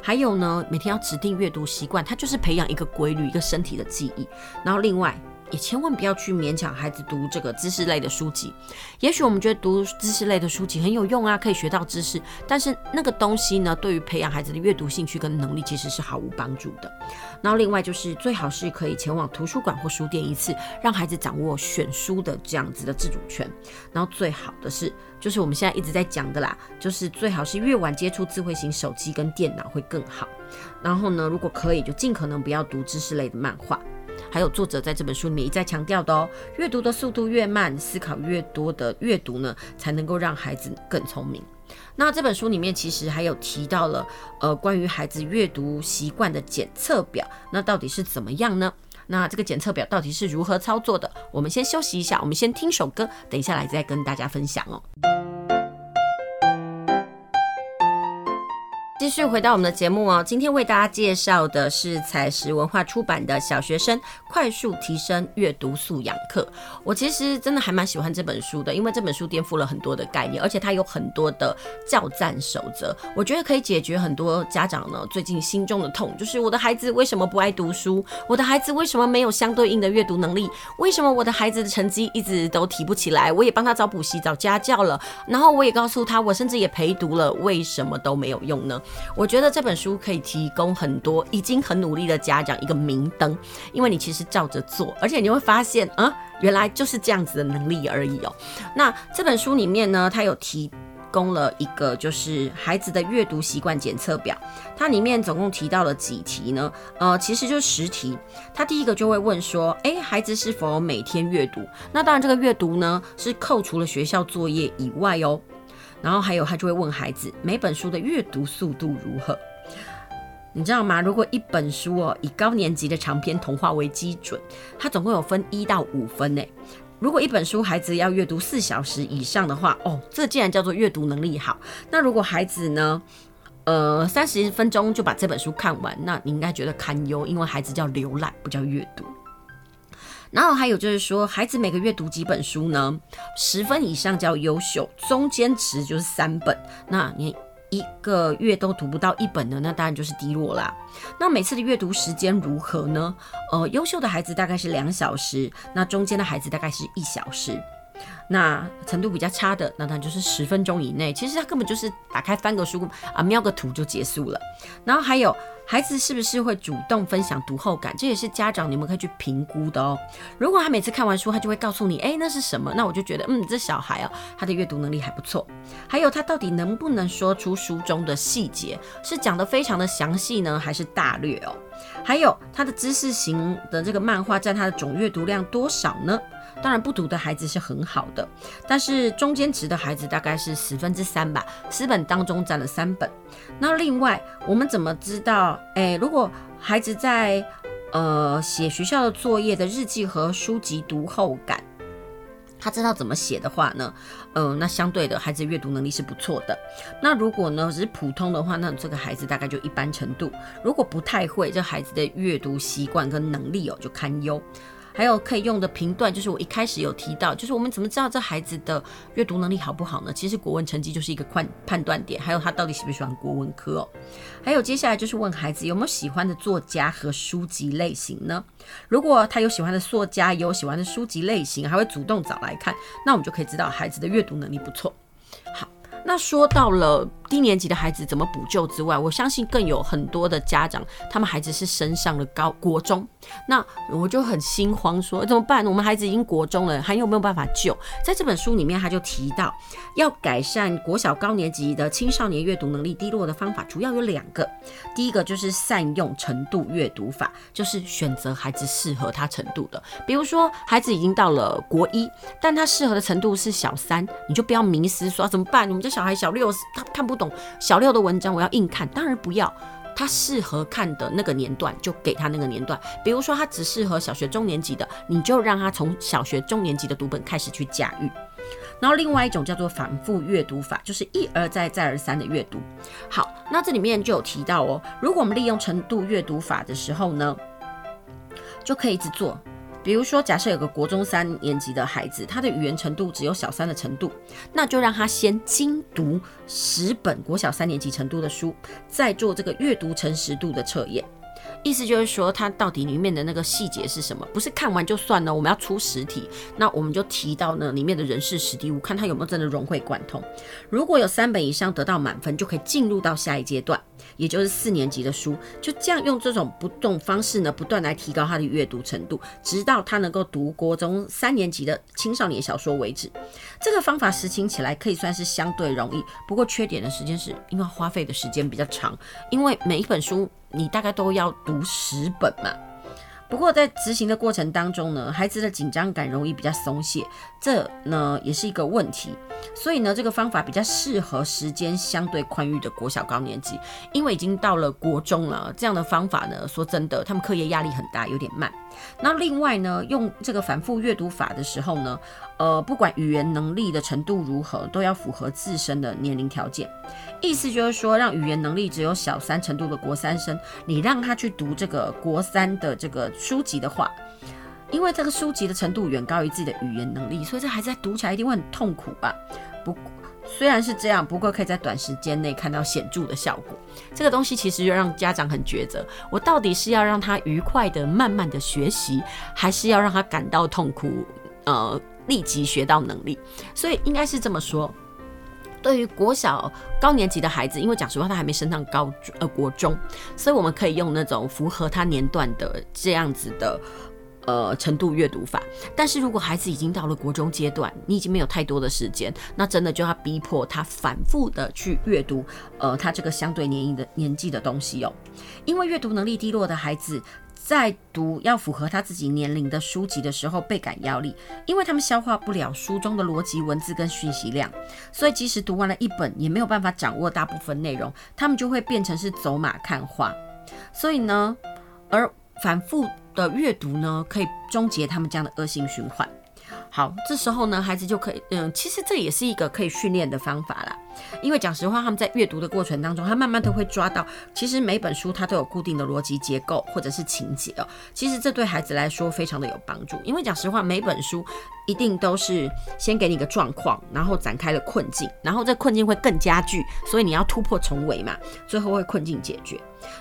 还有呢，每天要指定阅读习惯，它就是培养一个规律，一个身体的记忆。然后另外，也千万不要去勉强孩子读这个知识类的书籍。也许我们觉得读知识类的书籍很有用啊，可以学到知识，但是那个东西呢，对于培养孩子的阅读兴趣跟能力其实是毫无帮助的。然后另外就是最好是可以前往图书馆或书店一次，让孩子掌握选书的这样子的自主权。然后最好的是，就是我们现在一直在讲的啦，就是最好是越晚接触智慧型手机跟电脑会更好。然后呢，如果可以，就尽可能不要读知识类的漫画。还有作者在这本书里面一再强调的哦，阅读的速度越慢，思考越多的阅读呢，才能够让孩子更聪明。那这本书里面其实还有提到了，呃，关于孩子阅读习惯的检测表，那到底是怎么样呢？那这个检测表到底是如何操作的？我们先休息一下，我们先听首歌，等一下来再跟大家分享哦。继续回到我们的节目哦，今天为大家介绍的是采石文化出版的《小学生快速提升阅读素养课》。我其实真的还蛮喜欢这本书的，因为这本书颠覆了很多的概念，而且它有很多的教战守则，我觉得可以解决很多家长呢最近心中的痛，就是我的孩子为什么不爱读书？我的孩子为什么没有相对应的阅读能力？为什么我的孩子的成绩一直都提不起来？我也帮他找补习、找家教了，然后我也告诉他，我甚至也陪读了，为什么都没有用呢？我觉得这本书可以提供很多已经很努力的家长一个明灯，因为你其实照着做，而且你会发现啊，原来就是这样子的能力而已哦。那这本书里面呢，它有提供了一个就是孩子的阅读习惯检测表，它里面总共提到了几题呢？呃，其实就是十题。它第一个就会问说，诶，孩子是否每天阅读？那当然，这个阅读呢是扣除了学校作业以外哦。然后还有，他就会问孩子每本书的阅读速度如何？你知道吗？如果一本书哦，以高年级的长篇童话为基准，它总共有分一到五分诶。如果一本书孩子要阅读四小时以上的话，哦，这竟然叫做阅读能力好。那如果孩子呢，呃，三十分钟就把这本书看完，那你应该觉得堪忧，因为孩子叫浏览，不叫阅读。然后还有就是说，孩子每个月读几本书呢？十分以上叫优秀，中间值就是三本。那你一个月都读不到一本的，那当然就是低落啦。那每次的阅读时间如何呢？呃，优秀的孩子大概是两小时，那中间的孩子大概是一小时。那程度比较差的，那他就是十分钟以内。其实他根本就是打开翻个书啊，瞄个图就结束了。然后还有孩子是不是会主动分享读后感，这也是家长你们可以去评估的哦。如果他每次看完书，他就会告诉你，哎，那是什么？那我就觉得，嗯，这小孩啊，他的阅读能力还不错。还有他到底能不能说出书中的细节，是讲得非常的详细呢，还是大略哦？还有他的知识型的这个漫画占他的总阅读量多少呢？当然不读的孩子是很好的，但是中间值的孩子大概是十分之三吧，十本当中占了三本。那另外我们怎么知道？诶，如果孩子在呃写学校的作业的日记和书籍读后感，他知道怎么写的话呢？呃，那相对的孩子阅读能力是不错的。那如果呢只是普通的话，那这个孩子大概就一般程度。如果不太会，这孩子的阅读习惯跟能力哦就堪忧。还有可以用的评断，就是我一开始有提到，就是我们怎么知道这孩子的阅读能力好不好呢？其实国文成绩就是一个判判断点，还有他到底喜不喜欢国文科哦。还有接下来就是问孩子有没有喜欢的作家和书籍类型呢？如果他有喜欢的作家，有喜欢的书籍类型，还会主动找来看，那我们就可以知道孩子的阅读能力不错。好。那说到了低年级的孩子怎么补救之外，我相信更有很多的家长，他们孩子是升上了高国中，那我就很心慌说，怎么办？我们孩子已经国中了，还有没有办法救？在这本书里面，他就提到要改善国小高年级的青少年阅读能力低落的方法，主要有两个。第一个就是善用程度阅读法，就是选择孩子适合他程度的。比如说，孩子已经到了国一，但他适合的程度是小三，你就不要迷失说怎么办？我们家。小孩小六，他看不懂小六的文章，我要硬看，当然不要。他适合看的那个年段，就给他那个年段。比如说，他只适合小学中年级的，你就让他从小学中年级的读本开始去驾驭。然后，另外一种叫做反复阅读法，就是一而再、再而三的阅读。好，那这里面就有提到哦，如果我们利用程度阅读法的时候呢，就可以一直做。比如说，假设有个国中三年级的孩子，他的语言程度只有小三的程度，那就让他先精读十本国小三年级程度的书，再做这个阅读诚实度的测验。意思就是说，它到底里面的那个细节是什么？不是看完就算了，我们要出实体，那我们就提到呢里面的人事实地物，看它有没有真的融会贯通。如果有三本以上得到满分，就可以进入到下一阶段。也就是四年级的书，就这样用这种不动方式呢，不断来提高他的阅读程度，直到他能够读国中三年级的青少年小说为止。这个方法实行起来可以算是相对容易，不过缺点的时间是因为花费的时间比较长，因为每一本书你大概都要读十本嘛。不过在执行的过程当中呢，孩子的紧张感容易比较松懈，这呢也是一个问题。所以呢，这个方法比较适合时间相对宽裕的国小高年级，因为已经到了国中了，这样的方法呢，说真的，他们课业压力很大，有点慢。那另外呢，用这个反复阅读法的时候呢，呃，不管语言能力的程度如何，都要符合自身的年龄条件。意思就是说，让语言能力只有小三程度的国三生，你让他去读这个国三的这个书籍的话，因为这个书籍的程度远高于自己的语言能力，所以这孩子读起来一定会很痛苦吧？不。虽然是这样，不过可以在短时间内看到显著的效果。这个东西其实就让家长很抉择：我到底是要让他愉快的、慢慢的学习，还是要让他感到痛苦，呃，立即学到能力？所以应该是这么说：对于国小高年级的孩子，因为讲实话他还没升上高呃国中，所以我们可以用那种符合他年段的这样子的。呃，程度阅读法，但是如果孩子已经到了国中阶段，你已经没有太多的时间，那真的就要逼迫他反复的去阅读，呃，他这个相对年龄的年纪的东西哦。因为阅读能力低落的孩子在读要符合他自己年龄的书籍的时候倍感压力，因为他们消化不了书中的逻辑文字跟讯息量，所以即使读完了一本，也没有办法掌握大部分内容，他们就会变成是走马看花。所以呢，而反复。的阅读呢，可以终结他们这样的恶性循环。好，这时候呢，孩子就可以，嗯，其实这也是一个可以训练的方法啦。因为讲实话，他们在阅读的过程当中，他慢慢都会抓到，其实每本书它都有固定的逻辑结构或者是情节哦。其实这对孩子来说非常的有帮助，因为讲实话，每本书一定都是先给你个状况，然后展开了困境，然后这困境会更加剧，所以你要突破重围嘛，最后会困境解决。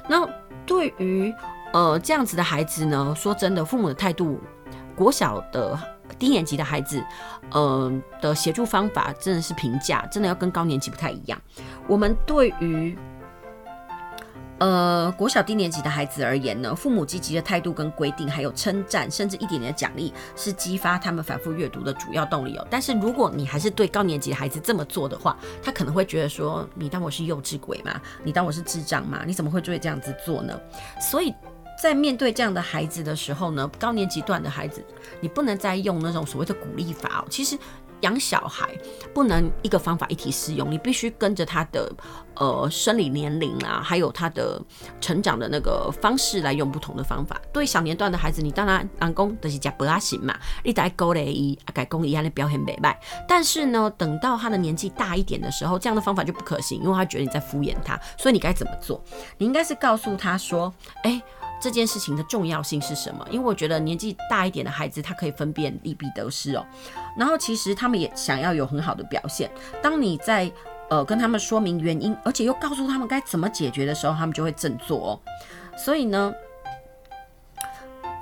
那对于呃，这样子的孩子呢，说真的，父母的态度，国小的低年级的孩子，嗯、呃、的协助方法真的是评价，真的要跟高年级不太一样。我们对于。呃，国小低年级的孩子而言呢，父母积极的态度跟规定，还有称赞，甚至一点点的奖励，是激发他们反复阅读的主要动力哦。但是如果你还是对高年级的孩子这么做的话，他可能会觉得说，你当我是幼稚鬼吗？你当我是智障吗？你怎么会会这样子做呢？所以在面对这样的孩子的时候呢，高年级段的孩子，你不能再用那种所谓的鼓励法哦。其实。养小孩不能一个方法一体适用，你必须跟着他的呃生理年龄啊，还有他的成长的那个方式来用不同的方法。对小年段的孩子，你当然人讲就是加不阿行嘛，你得鼓励伊，改讲伊安的表现美败。但是呢，等到他的年纪大一点的时候，这样的方法就不可行，因为他觉得你在敷衍他。所以你该怎么做？你应该是告诉他说，哎、欸。这件事情的重要性是什么？因为我觉得年纪大一点的孩子，他可以分辨利弊得失哦。然后其实他们也想要有很好的表现。当你在呃跟他们说明原因，而且又告诉他们该怎么解决的时候，他们就会振作哦。所以呢。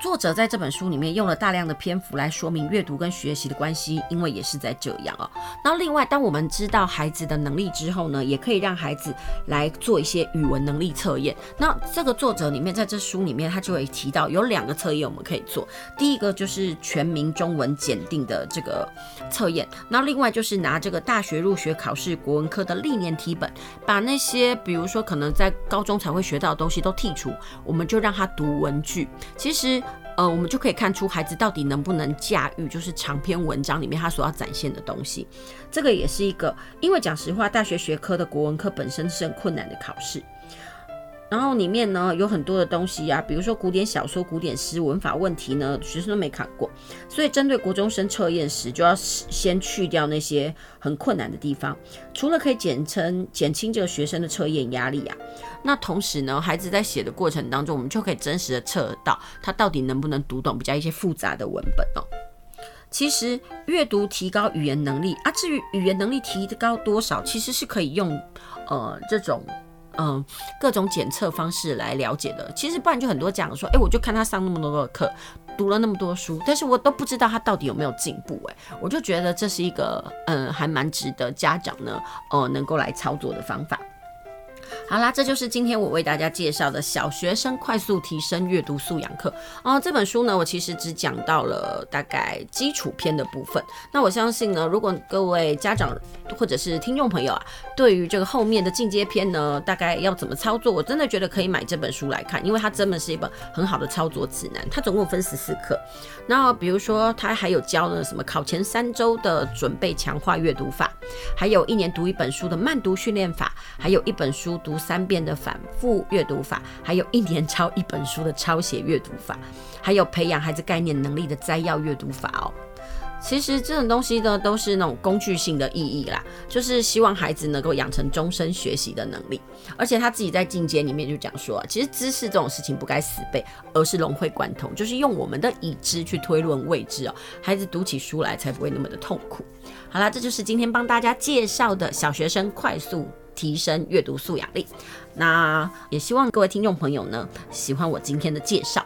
作者在这本书里面用了大量的篇幅来说明阅读跟学习的关系，因为也是在这样啊。那另外，当我们知道孩子的能力之后呢，也可以让孩子来做一些语文能力测验。那这个作者里面在这书里面，他就会提到有两个测验我们可以做。第一个就是全民中文检定的这个测验，那另外就是拿这个大学入学考试国文科的历年题本，把那些比如说可能在高中才会学到的东西都剔除，我们就让他读文句。其实。呃，我们就可以看出孩子到底能不能驾驭，就是长篇文章里面他所要展现的东西。这个也是一个，因为讲实话，大学学科的国文科本身是很困难的考试。然后里面呢有很多的东西啊，比如说古典小说、古典诗、文法问题呢，学生都没看过，所以针对国中生测验时，就要先去掉那些很困难的地方。除了可以减轻减轻这个学生的测验压力啊，那同时呢，孩子在写的过程当中，我们就可以真实的测到他到底能不能读懂比较一些复杂的文本哦。其实阅读提高语言能力啊，至于语言能力提高多少，其实是可以用呃这种。嗯各种检测方式来了解的。其实不然就很多讲说，哎、我就看他上那么多的课，读了那么多书，但是我都不知道他到底有没有进步。哎，我就觉得这是一个嗯还蛮值得家长呢，呃、能够来操作的方法。好啦，这就是今天我为大家介绍的小学生快速提升阅读素养课哦。这本书呢，我其实只讲到了大概基础篇的部分。那我相信呢，如果各位家长或者是听众朋友啊，对于这个后面的进阶篇呢，大概要怎么操作，我真的觉得可以买这本书来看，因为它真的是一本很好的操作指南。它总共分十四课，然后比如说它还有教了什么考前三周的准备强化阅读法，还有一年读一本书的慢读训练法，还有一本书。读三遍的反复阅读法，还有一年抄一本书的抄写阅读法，还有培养孩子概念能力的摘要阅读法哦。其实这种东西呢，都是那种工具性的意义啦，就是希望孩子能够养成终身学习的能力。而且他自己在进阶里面就讲说啊，其实知识这种事情不该死背，而是融会贯通，就是用我们的已知去推论未知哦。孩子读起书来才不会那么的痛苦。好啦，这就是今天帮大家介绍的小学生快速。提升阅读素养力，那也希望各位听众朋友呢喜欢我今天的介绍。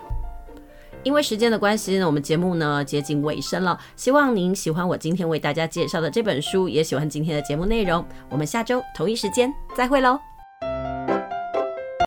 因为时间的关系呢，我们节目呢接近尾声了。希望您喜欢我今天为大家介绍的这本书，也喜欢今天的节目内容。我们下周同一时间再会喽。